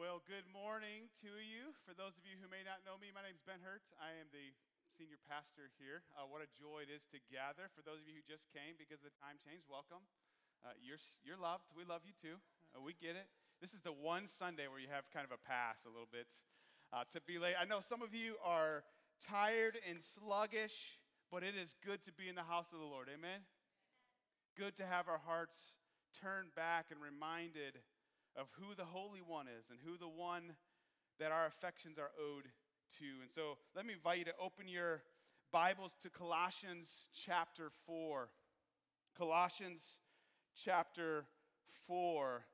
Well, good morning to you. For those of you who may not know me, my name is Ben Hertz. I am the senior pastor here. Uh, what a joy it is to gather. For those of you who just came because the time changed, welcome. Uh, you're, you're loved. We love you too. Uh, we get it. This is the one Sunday where you have kind of a pass a little bit uh, to be late. I know some of you are tired and sluggish, but it is good to be in the house of the Lord. Amen? Good to have our hearts turned back and reminded of who the Holy One is and who the one that our affections are owed to. And so let me invite you to open your Bibles to Colossians chapter 4. Colossians chapter 4.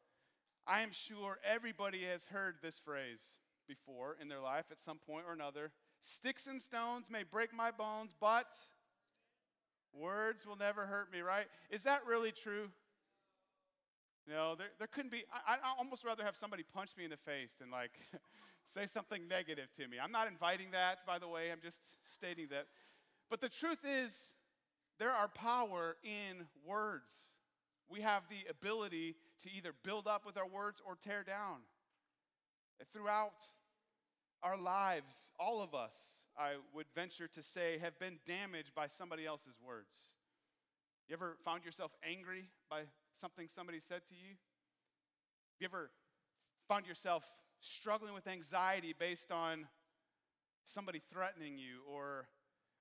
I am sure everybody has heard this phrase before in their life at some point or another. Sticks and stones may break my bones, but words will never hurt me, right? Is that really true? No, there, there couldn't be. I, I almost rather have somebody punch me in the face than like say something negative to me. I'm not inviting that, by the way, I'm just stating that. But the truth is, there are power in words. We have the ability to either build up with our words or tear down. Throughout our lives, all of us, I would venture to say, have been damaged by somebody else's words. You ever found yourself angry by something somebody said to you? Have you ever found yourself struggling with anxiety based on somebody threatening you or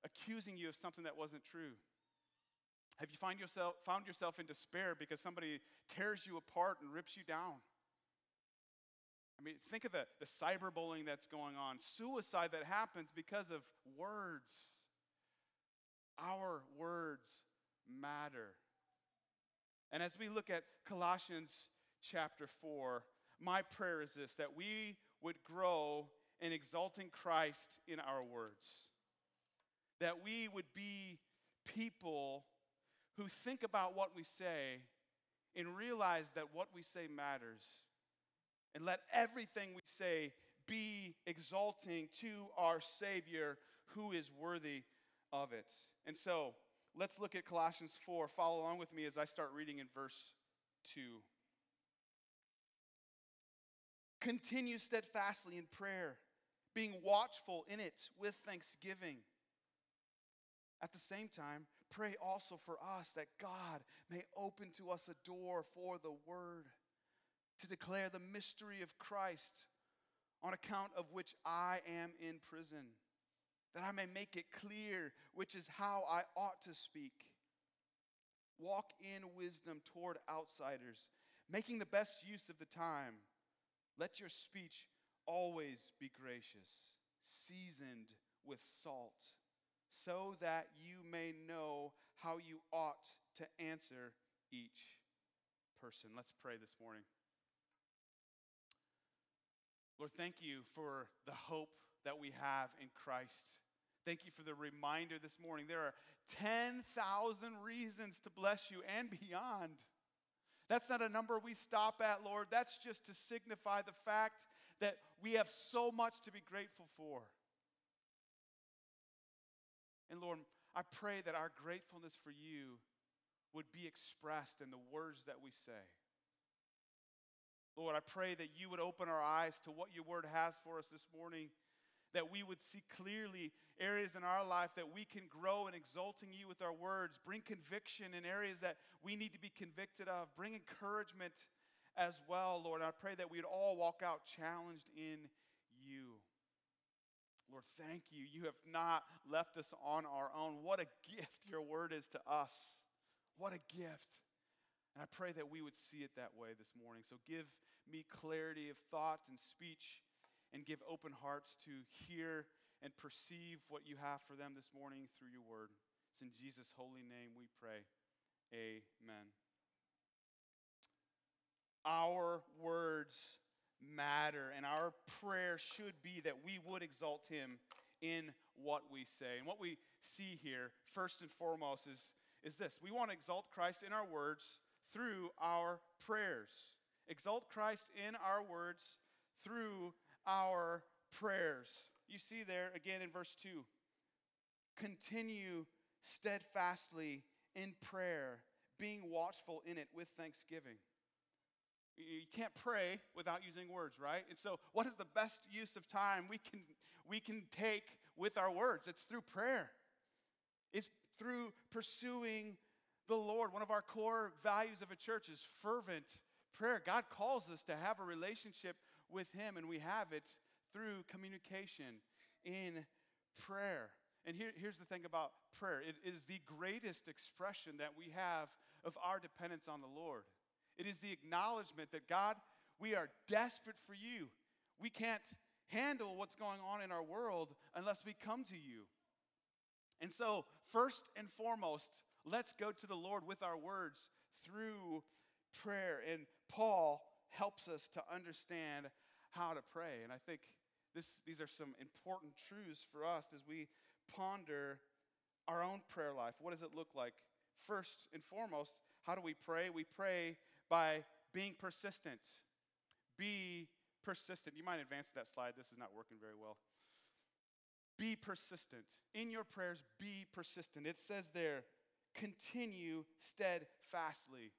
accusing you of something that wasn't true? Have you find yourself, found yourself in despair because somebody tears you apart and rips you down? I mean, think of the, the cyberbullying that's going on, suicide that happens because of words. Our words matter. And as we look at Colossians chapter 4, my prayer is this that we would grow in exalting Christ in our words. That we would be people who think about what we say and realize that what we say matters. And let everything we say be exalting to our Savior who is worthy of it. And so, let's look at Colossians 4. Follow along with me as I start reading in verse 2. Continue steadfastly in prayer, being watchful in it with thanksgiving. At the same time, pray also for us that God may open to us a door for the word to declare the mystery of Christ, on account of which I am in prison that I may make it clear which is how I ought to speak. Walk in wisdom toward outsiders, making the best use of the time. Let your speech always be gracious, seasoned with salt, so that you may know how you ought to answer each person. Let's pray this morning. Lord, thank you for the hope that we have in Christ. Thank you for the reminder this morning. There are 10,000 reasons to bless you and beyond. That's not a number we stop at, Lord. That's just to signify the fact that we have so much to be grateful for. And Lord, I pray that our gratefulness for you would be expressed in the words that we say. Lord, I pray that you would open our eyes to what your word has for us this morning that we would see clearly areas in our life that we can grow in exalting you with our words, bring conviction in areas that we need to be convicted of, bring encouragement as well, Lord. I pray that we'd all walk out challenged in you. Lord, thank you. You have not left us on our own. What a gift your word is to us. What a gift. And I pray that we would see it that way this morning. So give me clarity of thought and speech and give open hearts to hear and perceive what you have for them this morning through your word. It's in Jesus' holy name we pray. Amen. Our words matter, and our prayer should be that we would exalt him in what we say. And what we see here, first and foremost, is, is this we want to exalt Christ in our words through our prayers. Exalt Christ in our words through our prayers. You see there again in verse 2 continue steadfastly in prayer, being watchful in it with thanksgiving. You can't pray without using words, right? And so, what is the best use of time we can, we can take with our words? It's through prayer, it's through pursuing the Lord. One of our core values of a church is fervent prayer. God calls us to have a relationship with Him, and we have it through communication in prayer. And here, here's the thing about prayer it is the greatest expression that we have of our dependence on the Lord. It is the acknowledgement that God, we are desperate for you. We can't handle what's going on in our world unless we come to you. And so, first and foremost, let's go to the Lord with our words through prayer. And Paul helps us to understand how to pray. And I think this, these are some important truths for us as we ponder our own prayer life. What does it look like? First and foremost, how do we pray? We pray by being persistent. Be persistent. You might advance that slide. This is not working very well. Be persistent. In your prayers, be persistent. It says there, continue steadfastly.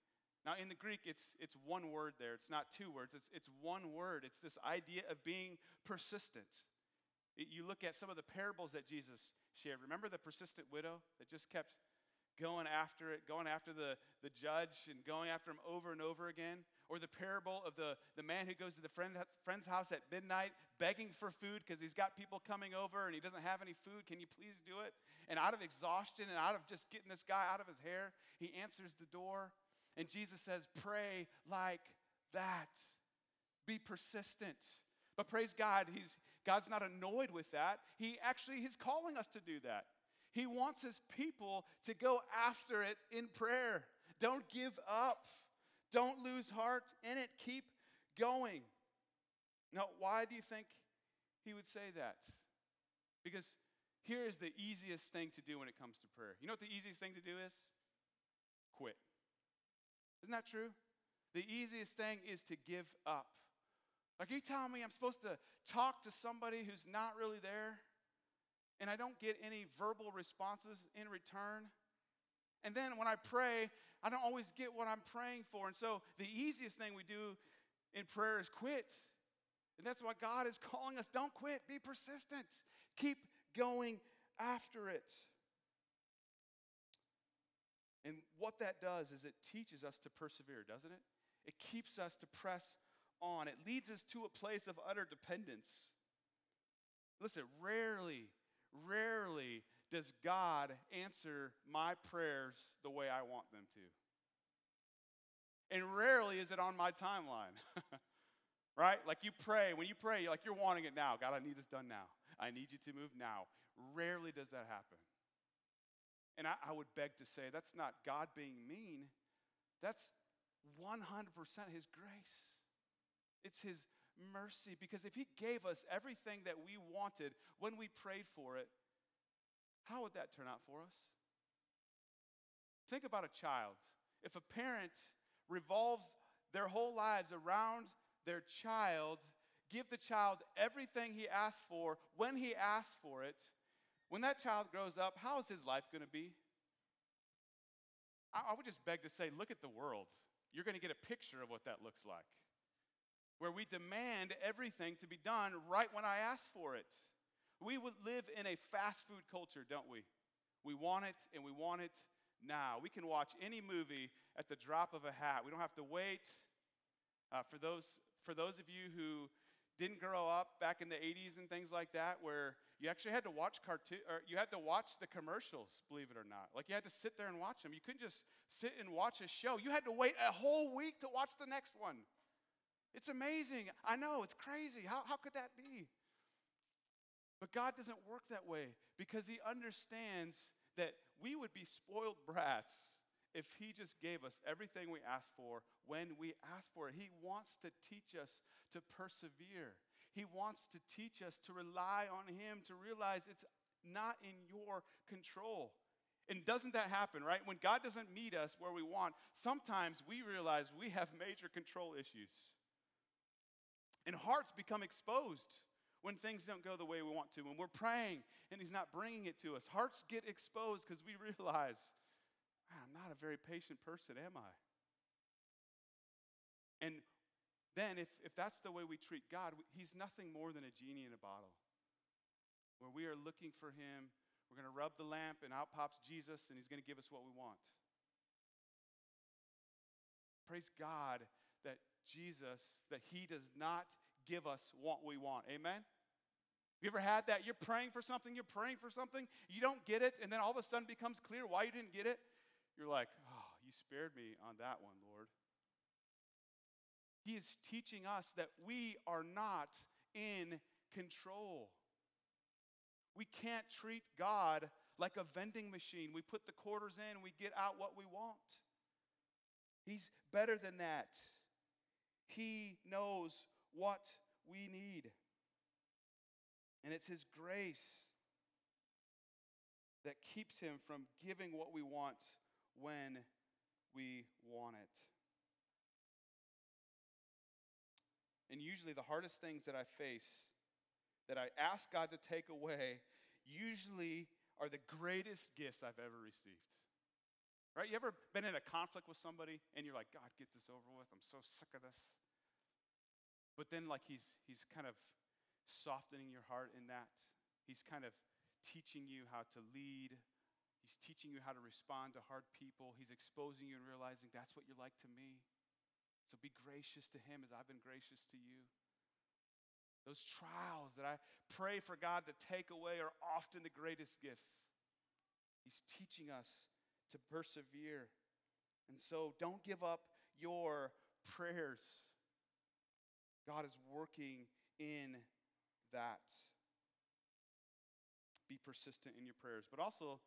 Now, in the Greek, it's, it's one word there. It's not two words, it's, it's one word. It's this idea of being persistent. It, you look at some of the parables that Jesus shared. Remember the persistent widow that just kept going after it, going after the, the judge and going after him over and over again. Or the parable of the, the man who goes to the friend, friend's house at midnight begging for food because he's got people coming over and he doesn't have any food. Can you please do it? And out of exhaustion and out of just getting this guy out of his hair, he answers the door. And Jesus says, Pray like that. Be persistent. But praise God, he's, God's not annoyed with that. He actually, He's calling us to do that. He wants his people to go after it in prayer. Don't give up. Don't lose heart in it. Keep going. Now, why do you think he would say that? Because here is the easiest thing to do when it comes to prayer. You know what the easiest thing to do is? Quit. Isn't that true? The easiest thing is to give up. Like, are you telling me I'm supposed to talk to somebody who's not really there? and I don't get any verbal responses in return. And then when I pray, I don't always get what I'm praying for. And so the easiest thing we do in prayer is quit. And that's why God is calling us don't quit, be persistent, keep going after it. And what that does is it teaches us to persevere, doesn't it? It keeps us to press on. It leads us to a place of utter dependence. Listen, rarely Rarely does God answer my prayers the way I want them to. And rarely is it on my timeline. right? Like you pray, when you pray, you're like you're wanting it now. God, I need this done now. I need you to move now. Rarely does that happen. And I, I would beg to say that's not God being mean. That's 100% His grace. It's His mercy because if He gave us everything that we wanted when we prayed for it, how would that turn out for us? Think about a child. If a parent revolves their whole lives around their child, give the child everything he asks for when he asks for it, when that child grows up, how is his life going to be? I, would just beg to say, look at the world. You're going to get a picture of what that looks like where we demand everything to be done right when I ask for it. We would live in a fast food culture, don't we? We want it and we want it now. We can watch any movie at the drop of a hat. We don't have to wait. Uh, for, those, for those of you who didn't grow up back in the 80s and things like that, where you actually had to watch cartoon or you had to watch the commercials, believe it or not. Like you had to sit there and watch them. You couldn't just sit and watch a show. You had to wait a whole week to watch the next one. It's amazing. I know, it's crazy. How, how could that be? But God doesn't work that way because He understands that we would be spoiled brats if He just gave us everything we asked for when we asked for it. He wants to teach us to persevere, He wants to teach us to rely on Him, to realize it's not in your control. And doesn't that happen, right? When God doesn't meet us where we want, sometimes we realize we have major control issues. And hearts become exposed when things don't go the way we want to. When we're praying and He's not bringing it to us, hearts get exposed because we realize, ah, I'm not a very patient person, am I? And then if, if that's the way we treat God, He's nothing more than a genie in a bottle. Where we are looking for Him, we're going to rub the lamp, and out pops Jesus, and He's going to give us what we want. Praise God that Jesus, that He does not give us what we want. Amen? You ever had that? You're praying for something, you're praying for something, you don't get it, and then all of a sudden becomes clear why you didn't get it. You're like, oh, you spared me on that one, Lord. He is teaching us that we are not in control. We can't treat God like a vending machine. We put the quarters in, we get out what we want. He's better than that. He knows what we need. And it's His grace that keeps Him from giving what we want when we want it. And usually, the hardest things that I face, that I ask God to take away, usually are the greatest gifts I've ever received. Right? You ever been in a conflict with somebody and you're like, God, get this over with. I'm so sick of this. But then, like, he's, he's kind of softening your heart in that. He's kind of teaching you how to lead. He's teaching you how to respond to hard people. He's exposing you and realizing that's what you're like to me. So be gracious to Him as I've been gracious to you. Those trials that I pray for God to take away are often the greatest gifts. He's teaching us to persevere. And so don't give up your prayers. God is working in that. Be persistent in your prayers. But also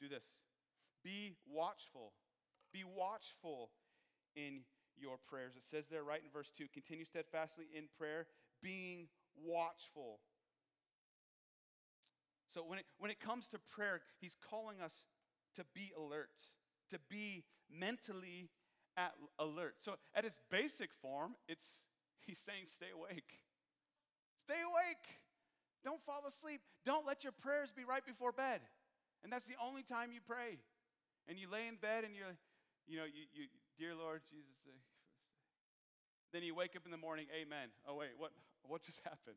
do this be watchful. Be watchful in your prayers. It says there right in verse 2 continue steadfastly in prayer, being watchful. So when it, when it comes to prayer, he's calling us to be alert, to be mentally at alert. So at its basic form, it's he's saying stay awake. Stay awake. Don't fall asleep. Don't let your prayers be right before bed. And that's the only time you pray. And you lay in bed and you're, you know, you, you dear Lord Jesus, then you wake up in the morning, amen. Oh, wait, what, what just happened?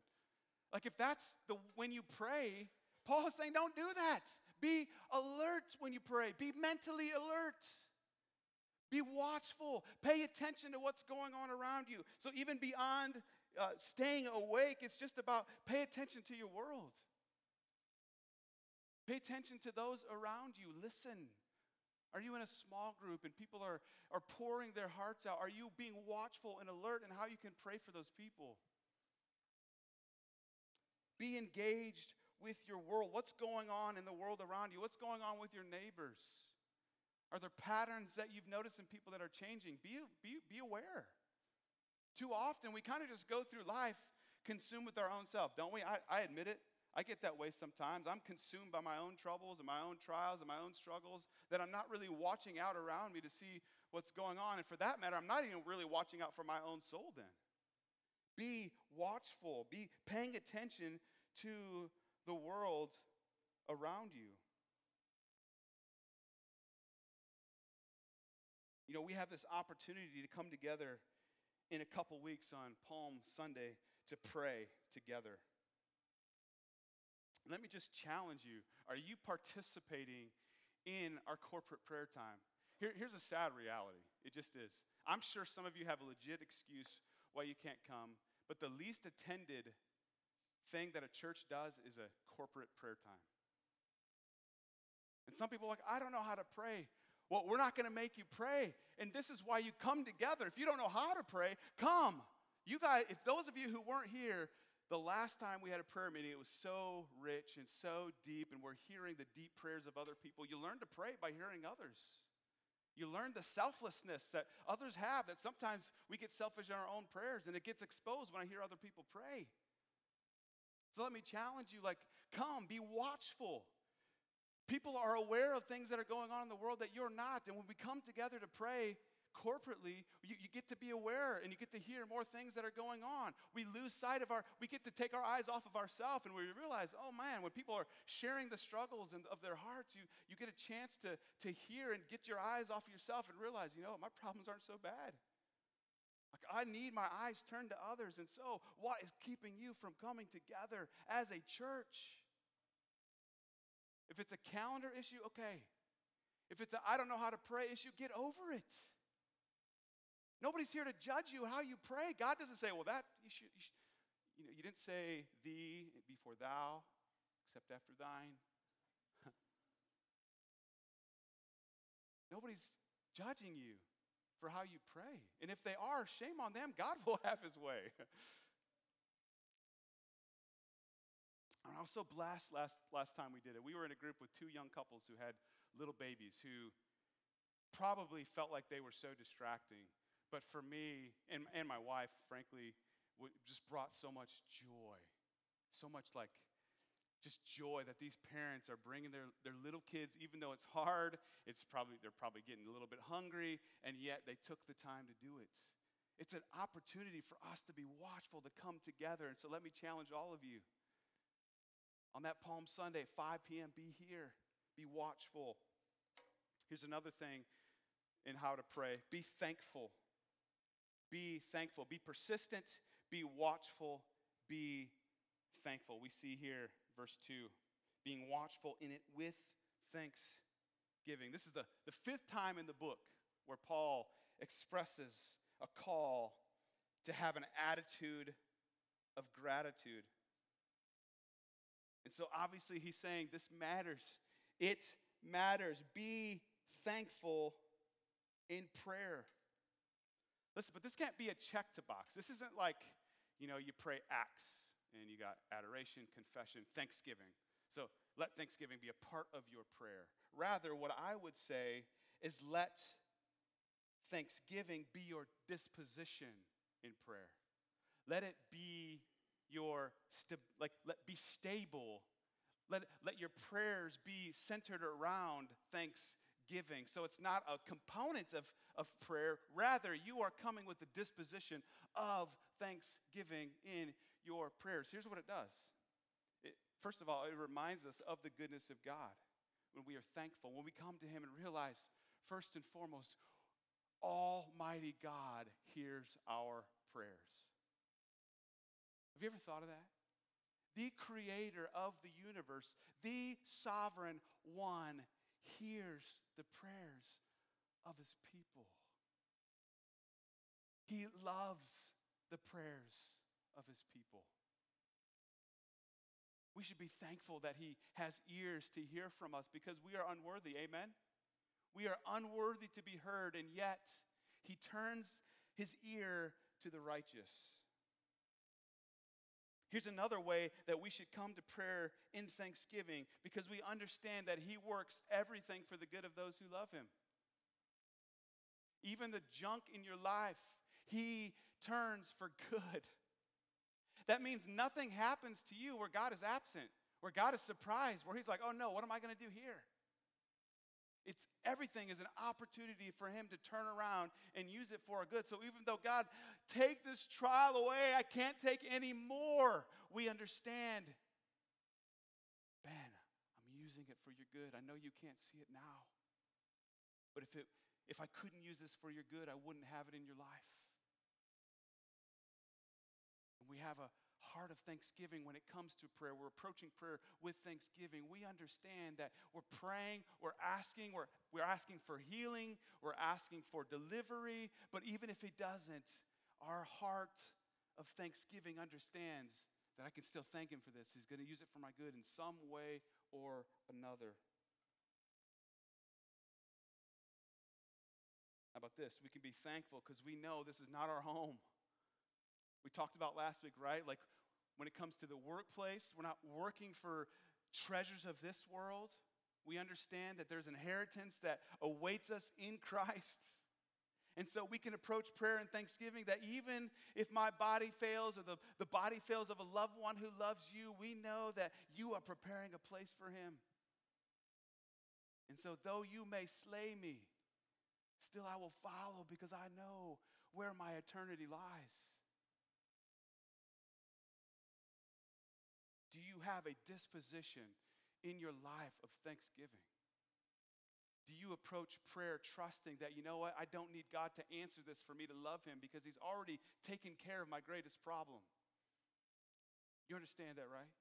Like, if that's the when you pray, Paul is saying, don't do that. Be alert when you pray, be mentally alert. Be watchful. Pay attention to what's going on around you. So, even beyond uh, staying awake, it's just about pay attention to your world. Pay attention to those around you. Listen. Are you in a small group and people are, are pouring their hearts out? Are you being watchful and alert in how you can pray for those people? Be engaged with your world. What's going on in the world around you? What's going on with your neighbors? Are there patterns that you've noticed in people that are changing? Be, be, be aware. Too often, we kind of just go through life consumed with our own self, don't we? I, I admit it. I get that way sometimes. I'm consumed by my own troubles and my own trials and my own struggles that I'm not really watching out around me to see what's going on. And for that matter, I'm not even really watching out for my own soul then. Be watchful, be paying attention to the world around you. You know, we have this opportunity to come together in a couple weeks on Palm Sunday to pray together. Let me just challenge you. Are you participating in our corporate prayer time? Here, here's a sad reality. It just is. I'm sure some of you have a legit excuse why you can't come, but the least attended thing that a church does is a corporate prayer time. And some people are like, I don't know how to pray. Well, we're not going to make you pray. And this is why you come together. If you don't know how to pray, come. You guys, if those of you who weren't here, the last time we had a prayer meeting, it was so rich and so deep, and we're hearing the deep prayers of other people. You learn to pray by hearing others. You learn the selflessness that others have, that sometimes we get selfish in our own prayers, and it gets exposed when I hear other people pray. So let me challenge you like, come, be watchful. People are aware of things that are going on in the world that you're not. And when we come together to pray, corporately, you, you, get to be aware and you get to hear more things that are going on. We lose sight of our, we get to take our eyes off of ourselves and we realize, oh man, when people are sharing the struggles and, of their hearts, you, you get a chance to, to hear and get your eyes off of yourself and realize, you know, my problems aren't so bad. Like, I need my eyes turned to others. And so, what is keeping you from coming together as a church? If it's a calendar issue, okay. If it's a I don't know how to pray issue, get over it. Nobody's here to judge you how you pray. God doesn't say, well, that you should, you, should, you know, you didn't say thee before thou, except after thine. Nobody's judging you for how you pray. And if they are, shame on them. God will have his way. And I was so blessed last, last time we did it. We were in a group with two young couples who had little babies who probably felt like they were so distracting. But for me and, and my wife, frankly, just brought so much joy. So much like just joy that these parents are bringing their, their little kids, even though it's hard, it's probably, they're probably getting a little bit hungry, and yet they took the time to do it. It's an opportunity for us to be watchful, to come together. And so let me challenge all of you on that Palm Sunday 5 p.m., be here, be watchful. Here's another thing in how to pray be thankful. Be thankful. Be persistent. Be watchful. Be thankful. We see here, verse 2, being watchful in it with thanksgiving. This is the, the fifth time in the book where Paul expresses a call to have an attitude of gratitude. And so obviously he's saying this matters. It matters. Be thankful in prayer. Listen, but this can't be a check to box. This isn't like, you know, you pray acts and you got adoration, confession, thanksgiving. So let thanksgiving be a part of your prayer. Rather, what I would say is let thanksgiving be your disposition in prayer. Let it be your like let be stable let, let your prayers be centered around thanksgiving so it's not a component of, of prayer. Rather you are coming with the disposition of thanksgiving in your prayers. Here's what it does. It, first of all it reminds us of the goodness of god when we are thankful when we come to him and realize first and foremost almighty god hears our prayers. Have you ever thought of that? The creator of the universe, the sovereign one, hears the prayers of his people. He loves the prayers of his people. We should be thankful that he has ears to hear from us because we are unworthy. Amen? We are unworthy to be heard, and yet he turns his ear to the righteous. Here's another way that we should come to prayer in thanksgiving because we understand that He works everything for the good of those who love Him. Even the junk in your life, He turns for good. That means nothing happens to you where God is absent, where God is surprised, where He's like, oh no, what am I going to do here? It's everything is an opportunity for him to turn around and use it for our good. So even though God, take this trial away, I can't take any more. We understand, Ben, I'm using it for your good. I know you can't see it now. But if it if I couldn't use this for your good, I wouldn't have it in your life. And we have a heart of thanksgiving when it comes to prayer. We're approaching prayer with thanksgiving. We understand that we're praying, we're asking, we're, we're asking for healing, we're asking for delivery, but even if it doesn't, our heart of thanksgiving understands that I can still thank Him for this. He's going to use it for my good in some way or another. About this? We can be thankful because we know this is not our home. We talked about last week, right? Like when it comes to the workplace, we're not working for treasures of this world. We understand that there's inheritance that awaits us in Christ. And so we can approach prayer and thanksgiving that even if my body fails or the, the body fails of a loved one who loves you, we know that you are preparing a place for him. And so, though you may slay me, still I will follow because I know where my eternity lies. Do you have a disposition in your life of thanksgiving? Do you approach prayer trusting that, you know what, I don't need God to answer this for me to love Him because He's already taken care of my greatest problem? You understand that, right?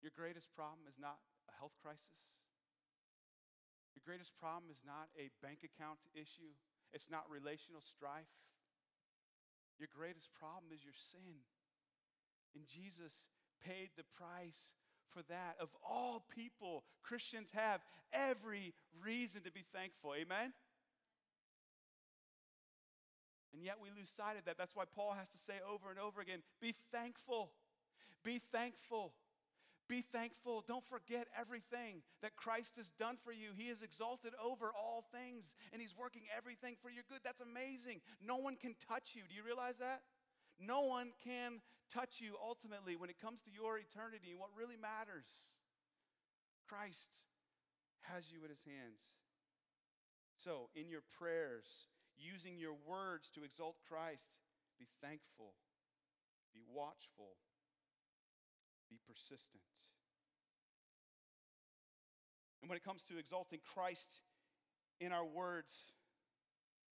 Your greatest problem is not a health crisis. Your greatest problem is not a bank account issue. It's not relational strife. Your greatest problem is your sin. And Jesus paid the price for that. Of all people, Christians have every reason to be thankful. Amen? And yet we lose sight of that. That's why Paul has to say over and over again be thankful. Be thankful. Be thankful. Don't forget everything that Christ has done for you. He is exalted over all things, and He's working everything for your good. That's amazing. No one can touch you. Do you realize that? No one can touch you ultimately when it comes to your eternity and what really matters. Christ has you in His hands. So, in your prayers, using your words to exalt Christ, be thankful, be watchful, be persistent. And when it comes to exalting Christ in our words,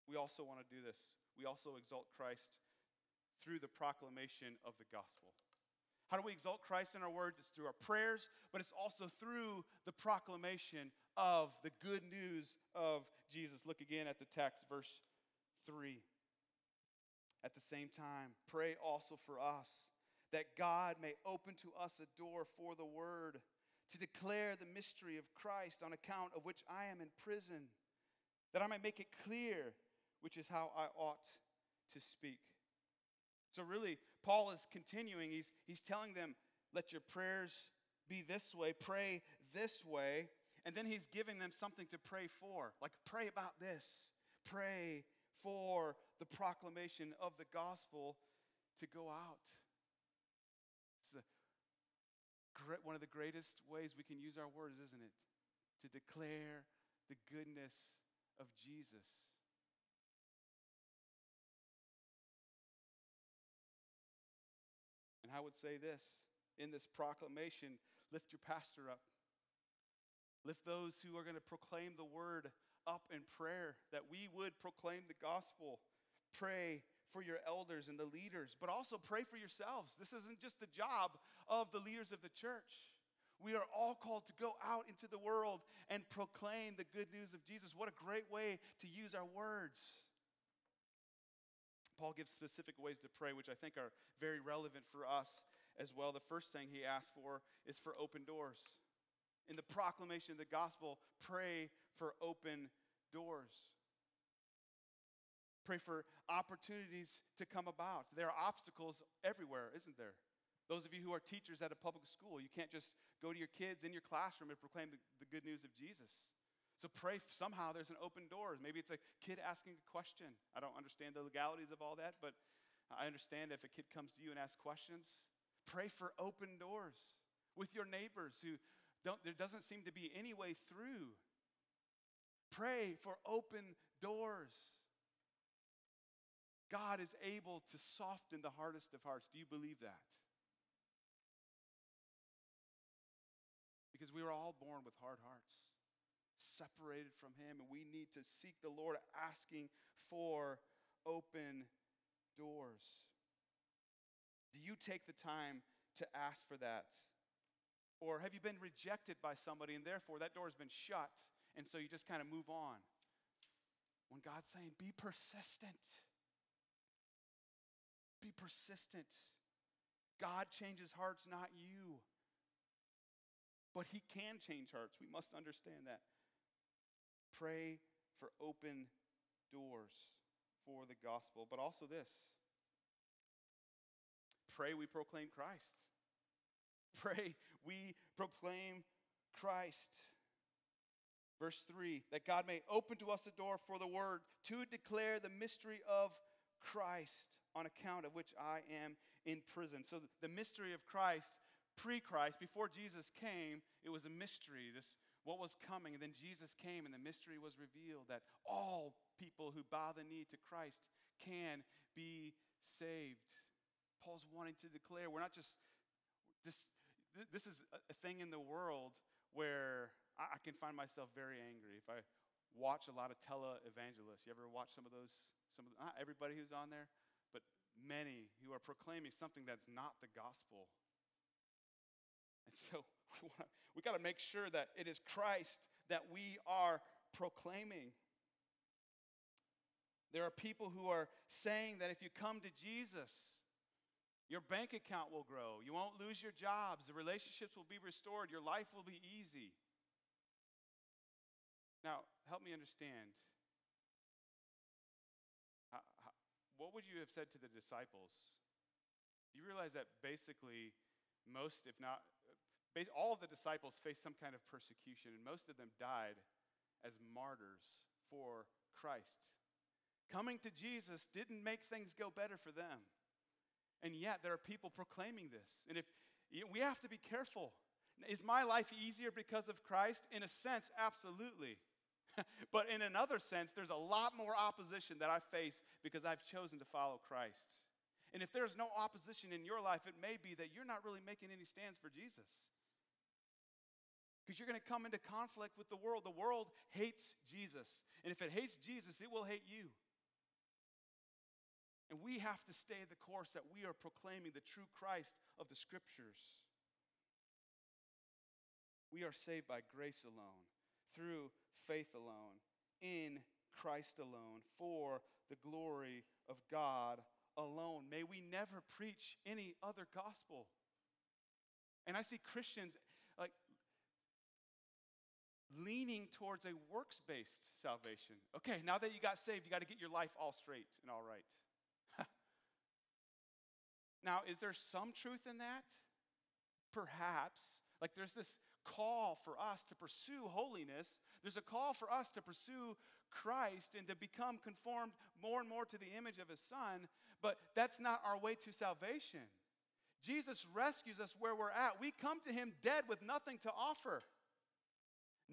we also want to do this. We also exalt Christ through the proclamation of the gospel. How do we exalt Christ in our words? It's through our prayers, but it's also through the proclamation of the good news of Jesus. Look again at the text, verse 3. At the same time, pray also for us that God may open to us a door for the word to declare the mystery of Christ on account of which I am in prison, that I might make it clear which is how I ought to speak. So, really, Paul is continuing. He's, he's telling them, let your prayers be this way, pray this way. And then he's giving them something to pray for. Like, pray about this. Pray for the proclamation of the gospel to go out one of the greatest ways we can use our words, isn't it? To declare the goodness of Jesus. And I would say this in this proclamation lift your pastor up. Lift those who are going to proclaim the word up in prayer, that we would proclaim the gospel. Pray for your elders and the leaders, but also pray for yourselves. This isn't just the job of the leaders of the church. We are all called to go out into the world and proclaim the good news of Jesus. What a great way to use our words. Paul gives specific ways to pray, which I think are very relevant for us as well. The first thing he asks for is for open doors. In the proclamation of the gospel, pray for open doors. Pray for opportunities to come about. There are obstacles everywhere, isn't there? Those of you who are teachers at a public school, you can't just go to your kids in your classroom and proclaim the, the good news of Jesus. So pray somehow there's an open door. Maybe it's a kid asking a question. I don't understand the legalities of all that, but I understand if a kid comes to you and asks questions. Pray for open doors with your neighbors who don't, there doesn't seem to be any way through. Pray for open doors. God is able to soften the hardest of hearts. Do you believe that? Because we were all born with hard hearts, separated from Him, and we need to seek the Lord asking for open doors. Do you take the time to ask for that? Or have you been rejected by somebody and therefore that door has been shut and so you just kind of move on? When God's saying, be persistent. Be persistent. God changes hearts, not you. But He can change hearts. We must understand that. Pray for open doors for the gospel, but also this pray we proclaim Christ. Pray we proclaim Christ. Verse 3 that God may open to us a door for the word to declare the mystery of Christ on account of which I am in prison. So the mystery of Christ, pre Christ, before Jesus came, it was a mystery. This what was coming, and then Jesus came, and the mystery was revealed that all people who bow the knee to Christ can be saved. Paul's wanting to declare we're not just this. This is a thing in the world where I, can find myself very angry if I watch a lot of tele-evangelists. You ever watch some of those? Some of the, not everybody who's on there, many who are proclaiming something that's not the gospel. And so we, we got to make sure that it is Christ that we are proclaiming. There are people who are saying that if you come to Jesus, your bank account will grow. You won't lose your jobs. The relationships will be restored. Your life will be easy. Now, help me understand. What would you have said to the disciples? You realize that basically, most, if not all of the disciples faced some kind of persecution, and most of them died as martyrs for Christ. Coming to Jesus didn't make things go better for them. And yet there are people proclaiming this. And if we have to be careful. Is my life easier because of Christ? In a sense, absolutely. but in another sense, there's a lot more opposition that I face because I've chosen to follow Christ. And if there's no opposition in your life, it may be that you're not really making any stands for Jesus. Because you're going to come into conflict with the world. The world hates Jesus. And if it hates Jesus, it will hate you. And we have to stay the course that we are proclaiming the true Christ of the Scriptures. We are saved by grace alone, through faith alone, in Christ alone, for the glory of God alone. May we never preach any other gospel. And I see Christians like leaning towards a works based salvation. Okay, now that you got saved, you got to get your life all straight and all right. Now, is there some truth in that? Perhaps. Like there's this call for us to pursue holiness. There's a call for us to pursue Christ and to become conformed more and more to the image of his son, but that's not our way to salvation. Jesus rescues us where we're at. We come to him dead with nothing to offer.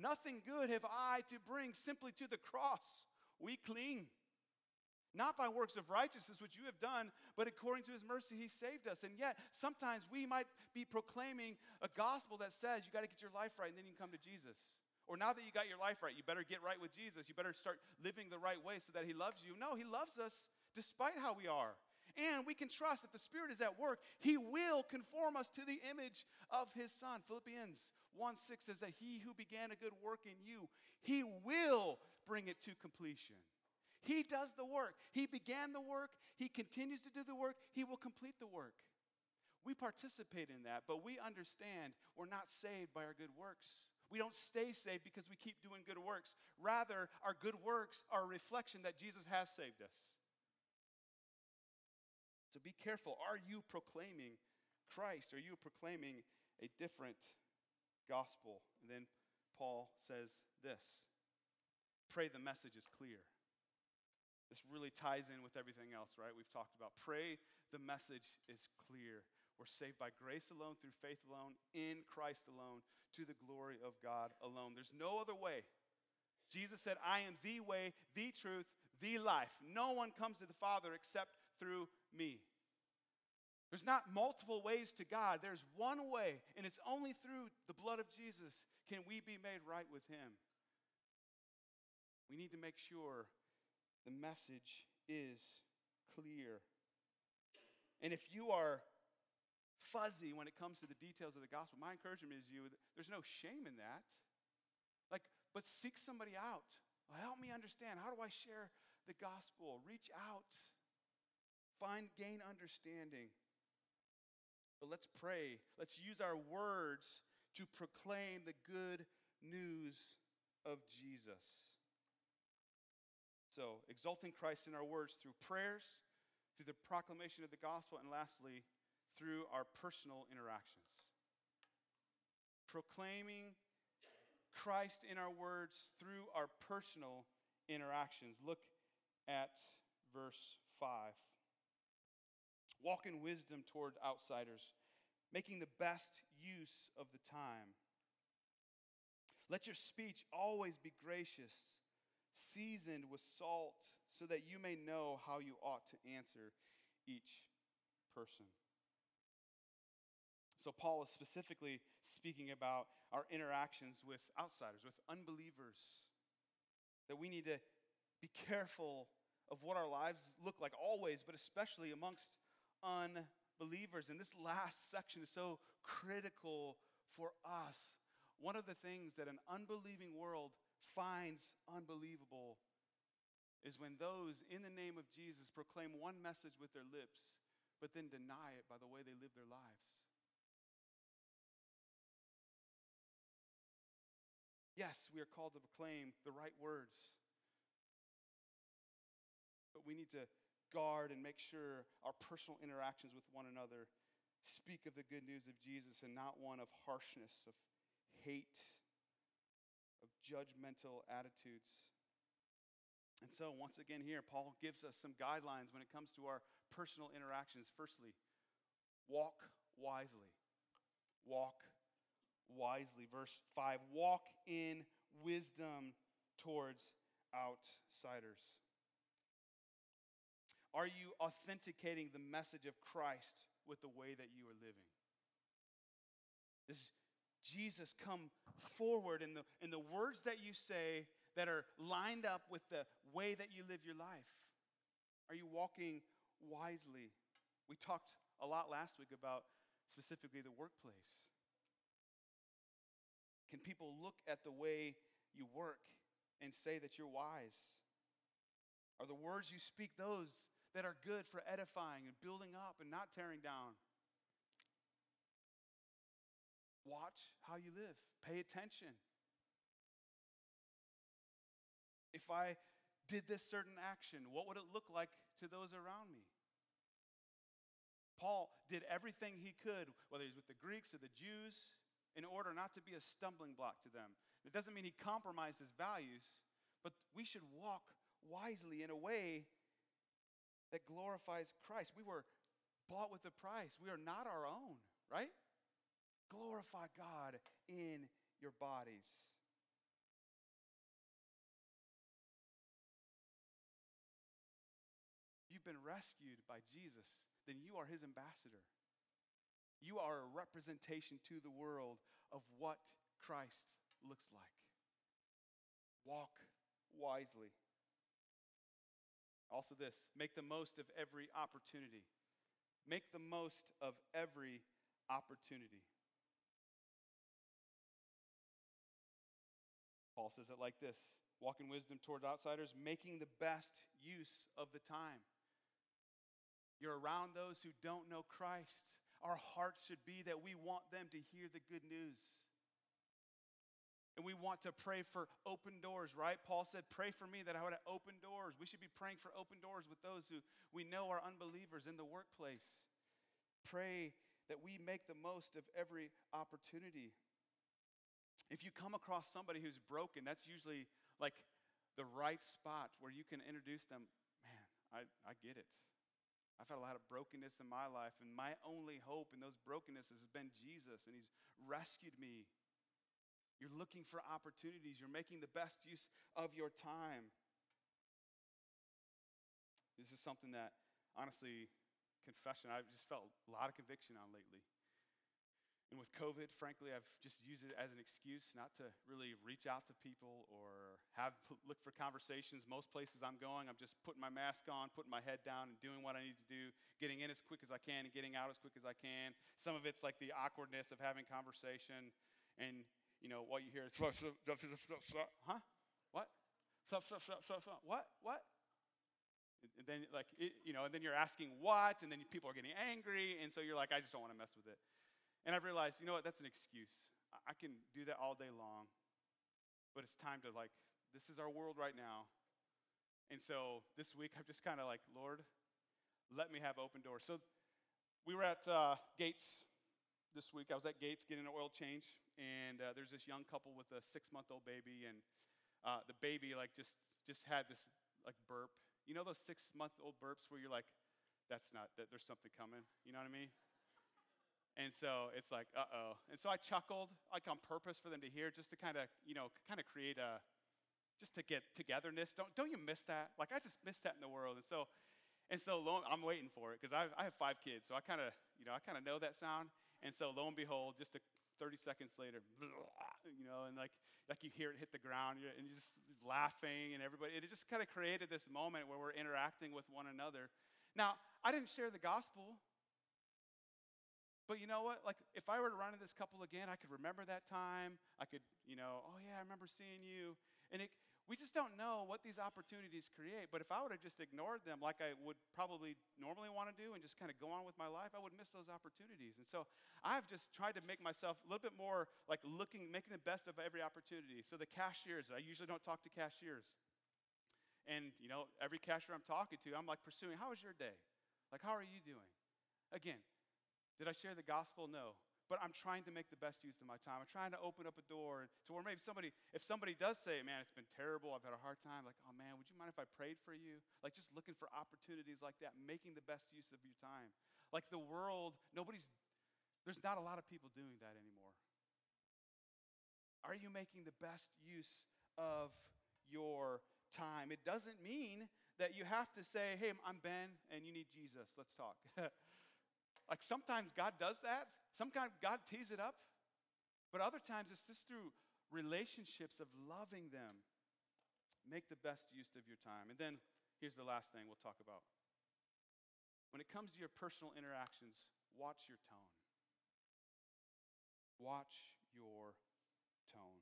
Nothing good have I to bring, simply to the cross. We cling. Not by works of righteousness, which you have done, but according to his mercy, he saved us. And yet, sometimes we might be proclaiming a gospel that says you got to get your life right and then you can come to Jesus. Or now that you got your life right, you better get right with Jesus. You better start living the right way so that he loves you. No, he loves us despite how we are. And we can trust that the Spirit is at work, He will conform us to the image of His Son. Philippians 1 6 says that He who began a good work in you, He will bring it to completion. He does the work. He began the work. He continues to do the work. He will complete the work. We participate in that, but we understand we're not saved by our good works. We don't stay saved because we keep doing good works. Rather, our good works are a reflection that Jesus has saved us. So be careful. Are you proclaiming Christ? Are you proclaiming a different gospel? And then Paul says this pray the message is clear. This really ties in with everything else, right? We've talked about. Pray the message is clear. We're saved by grace alone, through faith alone, in Christ alone, to the glory of God alone. There's no other way. Jesus said, I am the way, the truth, the life. No one comes to the Father except through me. There's not multiple ways to God. There's one way, and it's only through the blood of Jesus can we be made right with Him. We need to make sure the message is clear. And if you are fuzzy when it comes to the details of the gospel, my encouragement is you there's no shame in that. Like, but seek somebody out. Help me understand. How do I share the gospel? Reach out. Find gain understanding. But let's pray. Let's use our words to proclaim the good news of Jesus. So, exalting Christ in our words through prayers, through the proclamation of the gospel, and lastly, through our personal interactions. Proclaiming Christ in our words through our personal interactions. Look at verse 5. Walk in wisdom toward outsiders, making the best use of the time. Let your speech always be gracious seasoned with salt, so that you may know how you ought to answer each person. So, Paul is specifically speaking about our interactions with outsiders, with unbelievers, that we need to be careful of what our lives look like always, but especially amongst unbelievers. And this last section is so critical for us. One of the things that an unbelieving world finds unbelievable is when those in the name of Jesus proclaim one message with their lips, but then deny it by the way they live their lives. Yes, we are called to proclaim the right words, but we need to guard and make sure our personal interactions with one another speak of the good news of Jesus and not one of harshness, of hate, of judgmental attitudes. And so, once again, here, Paul gives us some guidelines when it comes to our personal interactions. Firstly, walk wisely. Walk wisely. Verse 5 walk in wisdom towards outsiders. Are you authenticating the message of Christ with the way that you are living? Jesus come forward in the, in the words that you say that are lined up with the way that you live your life? Are you walking wisely? We talked a lot last week about specifically the workplace. Can people look at the way you work and say that you're wise? Are the words you speak those that are good for edifying and building up and not tearing down? Watch how you live, pay attention. If I did this certain action, what would it look like to those around me? Paul did everything he could, whether he's with the Greeks or the Jews, in order not to be a stumbling block to them. It doesn't mean he compromised his values, but we should walk wisely in a way that glorifies Christ. We were bought with a price, we are not our own, right? Glorify God in your bodies. you've been rescued by Jesus, then you are his ambassador. You are a representation to the world of what Christ looks like. Walk wisely. Also, this make the most of every opportunity. Make the most of every opportunity. Paul says it like this walk in wisdom toward outsiders, making the best use of the time. You're around those who don't know Christ. Our hearts should be that we want them to hear the good news. And we want to pray for open doors, right? Paul said, Pray for me that I would have open doors. We should be praying for open doors with those who we know are unbelievers in the workplace. Pray that we make the most of every opportunity. If you come across somebody who's broken, that's usually like the right spot where you can introduce them. Man, I, I get it. I've had a lot of brokenness in my life, and my only hope in those brokennesses has been Jesus, and He's rescued me. You're looking for opportunities, you're making the best use of your time. This is something that, honestly, confession, I've just felt a lot of conviction on lately. And with COVID, frankly, I've just used it as an excuse not to really reach out to people or have look for conversations. Most places I'm going, I'm just putting my mask on, putting my head down, and doing what I need to do, getting in as quick as I can and getting out as quick as I can. Some of it's like the awkwardness of having conversation, and you know what you hear is huh? What? What? What? And then like it, you know, and then you're asking what, and then people are getting angry, and so you're like, I just don't want to mess with it. And I've realized, you know what, that's an excuse. I can do that all day long, but it's time to, like, this is our world right now. And so this week, I've just kind of like, Lord, let me have open doors. So we were at uh, Gates this week. I was at Gates getting an oil change, and uh, there's this young couple with a six month old baby, and uh, the baby, like, just, just had this, like, burp. You know those six month old burps where you're like, that's not, that there's something coming? You know what I mean? And so it's like, uh oh. And so I chuckled, like on purpose for them to hear, just to kind of, you know, kind of create a, just to get togetherness. Don't, don't you miss that? Like I just miss that in the world. And so, and so long, I'm waiting for it because I, I have five kids. So I kind of, you know, I kind of know that sound. And so lo and behold, just a 30 seconds later, you know, and like, like you hear it hit the ground and you're just laughing and everybody, it just kind of created this moment where we're interacting with one another. Now, I didn't share the gospel, but you know what? Like, if I were to run into this couple again, I could remember that time. I could, you know, oh yeah, I remember seeing you. And it, we just don't know what these opportunities create. But if I would have just ignored them like I would probably normally want to do and just kind of go on with my life, I would miss those opportunities. And so I've just tried to make myself a little bit more like looking, making the best of every opportunity. So the cashiers, I usually don't talk to cashiers. And, you know, every cashier I'm talking to, I'm like pursuing, how was your day? Like, how are you doing? Again, did I share the gospel? No but I'm trying to make the best use of my time. I'm trying to open up a door to where maybe somebody, if somebody does say, man, it's been terrible, I've had a hard time, like, oh man, would you mind if I prayed for you? Like just looking for opportunities like that, making the best use of your time. Like the world, nobody's, there's not a lot of people doing that anymore. Are you making the best use of your time? It doesn't mean that you have to say, hey, I'm Ben and you need Jesus. Let's talk. like sometimes God does that. Sometimes God tees it up, but other times it's just through relationships of loving them. Make the best use of your time. And then here's the last thing we'll talk about. When it comes to your personal interactions, watch your tone. Watch your tone.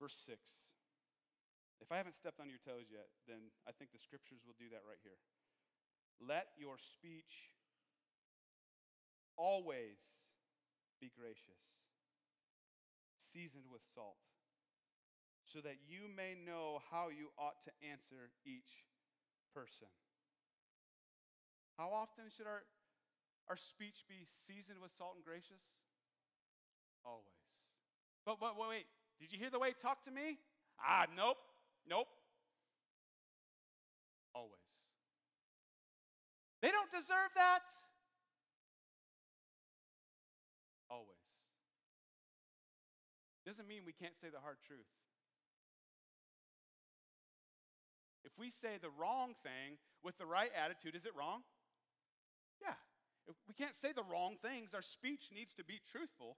Verse 6. If I haven't stepped on your toes yet, then I think the scriptures will do that right here. Let your speech Always be gracious, seasoned with salt, so that you may know how you ought to answer each person. How often should our, our speech be seasoned with salt and gracious? Always. But, but wait, did you hear the way he talked to me? Ah, nope, nope. Always. They don't deserve that. Doesn't mean we can't say the hard truth. If we say the wrong thing with the right attitude, is it wrong? Yeah. If we can't say the wrong things, our speech needs to be truthful.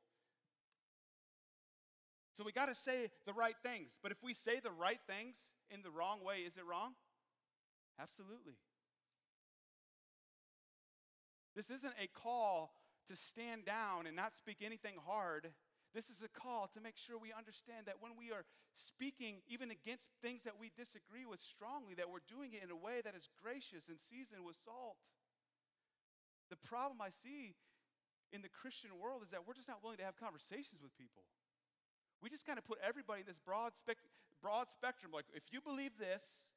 So we got to say the right things. But if we say the right things in the wrong way, is it wrong? Absolutely. This isn't a call to stand down and not speak anything hard. This is a call to make sure we understand that when we are speaking even against things that we disagree with strongly, that we're doing it in a way that is gracious and seasoned with salt. The problem I see in the Christian world is that we're just not willing to have conversations with people. We just kind of put everybody in this broad, spec- broad spectrum. Like, if you believe this,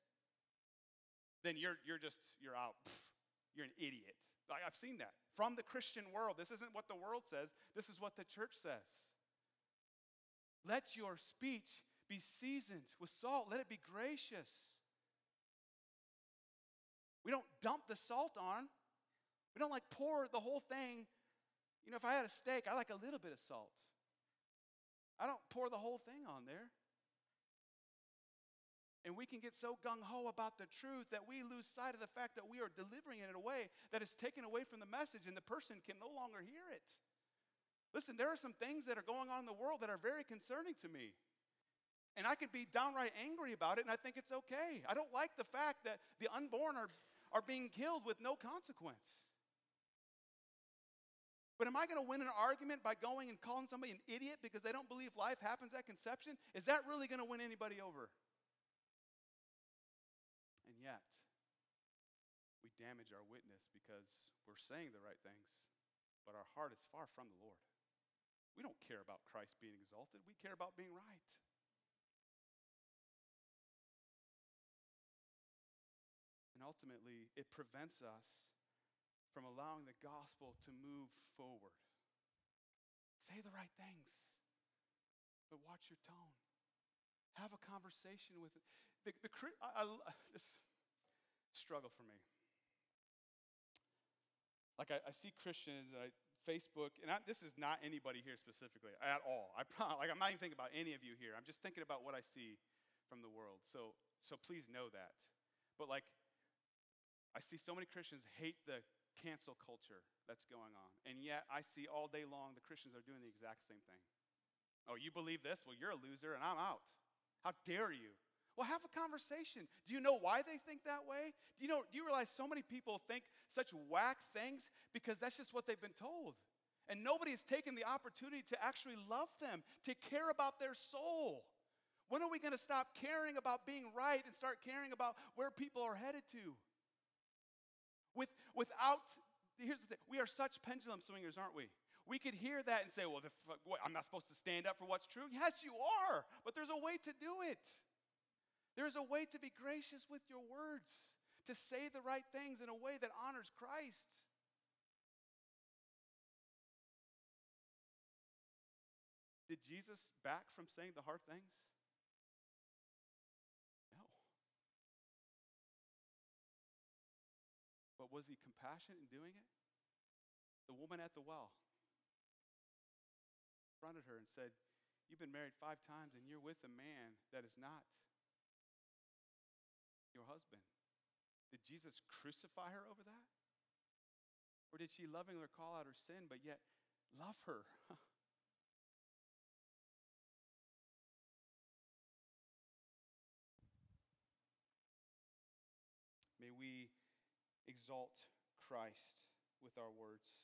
then you're, you're just, you're out. Pfft, you're an idiot. Like, I've seen that from the Christian world. This isn't what the world says, this is what the church says. Let your speech be seasoned with salt, let it be gracious. We don't dump the salt on. We don't like pour the whole thing. You know, if I had a steak, I like a little bit of salt. I don't pour the whole thing on there. And we can get so gung ho about the truth that we lose sight of the fact that we are delivering it in a way that is taken away from the message and the person can no longer hear it. Listen, there are some things that are going on in the world that are very concerning to me. And I can be downright angry about it, and I think it's okay. I don't like the fact that the unborn are, are being killed with no consequence. But am I going to win an argument by going and calling somebody an idiot because they don't believe life happens at conception? Is that really going to win anybody over? And yet, we damage our witness because we're saying the right things, but our heart is far from the Lord. We don't care about Christ being exalted, we care about being right. And ultimately, it prevents us from allowing the gospel to move forward. Say the right things, but watch your tone. Have a conversation with it. The, the, I, I, this, struggle for me. Like I, I see Christians, I, Facebook, and I, this is not anybody here specifically at all. I like I'm not even thinking about any of you here. I'm just thinking about what I see from the world. So so please know that. But like I see so many Christians hate the cancel culture that's going on. And yet, I see all day long the Christians are doing the exact same thing. Oh, you believe this? Well, you're a loser and I'm out. How dare you? Well, have a conversation. Do you know why they think that way? Do you know do you realize so many people think such whack things because that's just what they've been told. And nobody has taken the opportunity to actually love them, to care about their soul. When are we going to stop caring about being right and start caring about where people are headed to? With, without, here's the thing we are such pendulum swingers, aren't we? We could hear that and say, well, the, what, I'm not supposed to stand up for what's true. Yes, you are, but there's a way to do it. There's a way to be gracious with your words, to say the right things in a way that honors Christ. Did Jesus back from saying the hard things? No. But was he compassionate in doing it? The woman at the well confronted her and said, You've been married five times and you're with a man that is not your husband. Did Jesus crucify her over that? Or did she lovingly call out her sin, but yet love her? May we exalt Christ with our words.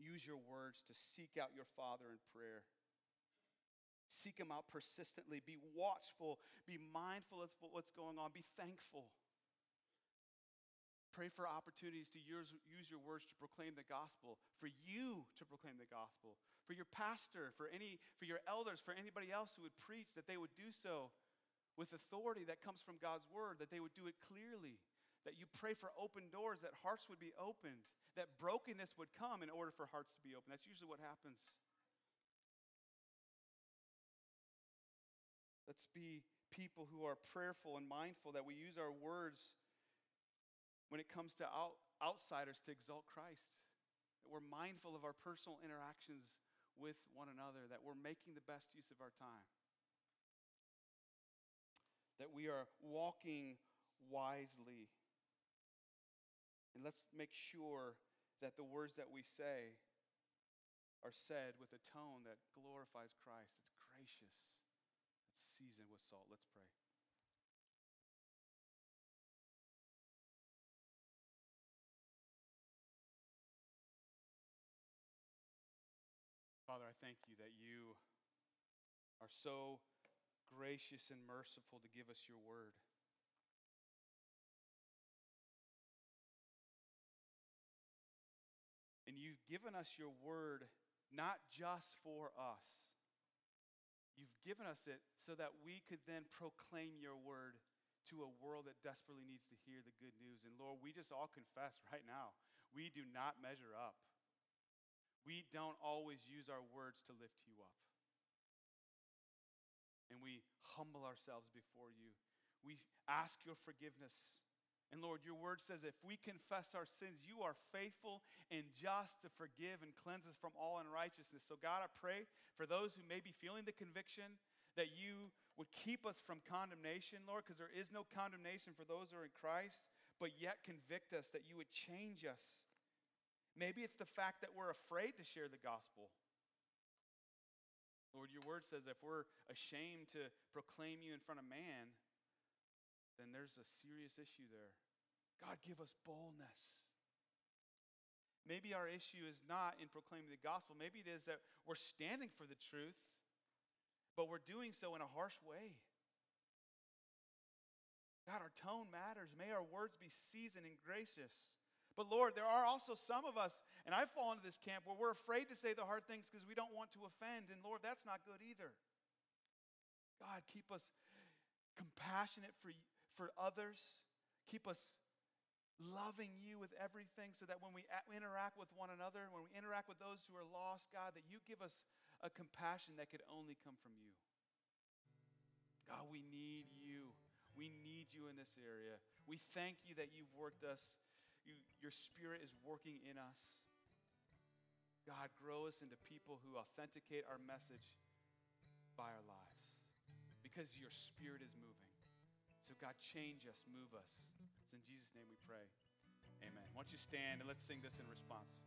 Use your words to seek out your Father in prayer. Seek Him out persistently. Be watchful. Be mindful of what's going on. Be thankful. Pray for opportunities to use, use your words to proclaim the gospel, for you to proclaim the gospel, for your pastor, for, any, for your elders, for anybody else who would preach, that they would do so with authority that comes from God's word, that they would do it clearly, that you pray for open doors, that hearts would be opened, that brokenness would come in order for hearts to be open. That's usually what happens. Let's be people who are prayerful and mindful that we use our words when it comes to out, outsiders to exalt Christ. That we're mindful of our personal interactions with one another, that we're making the best use of our time. That we are walking wisely and let's make sure that the words that we say are said with a tone that glorifies Christ. It's gracious, seasoned with salt. Let's pray. Father, I thank you that you are so gracious and merciful to give us your word. And you've given us your word not just for us. You've given us it so that we could then proclaim your word to a world that desperately needs to hear the good news. And Lord, we just all confess right now, we do not measure up. We don't always use our words to lift you up. And we humble ourselves before you. We ask your forgiveness and Lord, your word says if we confess our sins, you are faithful and just to forgive and cleanse us from all unrighteousness. So, God, I pray for those who may be feeling the conviction that you would keep us from condemnation, Lord, because there is no condemnation for those who are in Christ, but yet convict us, that you would change us. Maybe it's the fact that we're afraid to share the gospel. Lord, your word says if we're ashamed to proclaim you in front of man, then there's a serious issue there. God, give us boldness. Maybe our issue is not in proclaiming the gospel. Maybe it is that we're standing for the truth, but we're doing so in a harsh way. God, our tone matters. May our words be seasoned and gracious. But Lord, there are also some of us, and I fall into this camp where we're afraid to say the hard things because we don't want to offend. And Lord, that's not good either. God, keep us compassionate for, for others. Keep us loving you with everything so that when we interact with one another, when we interact with those who are lost, God, that you give us a compassion that could only come from you. God, we need you. We need you in this area. We thank you that you've worked us. You, your spirit is working in us. God, grow us into people who authenticate our message by our lives because your spirit is moving. So, God, change us, move us. It's in Jesus' name we pray. Amen. Why don't you stand and let's sing this in response?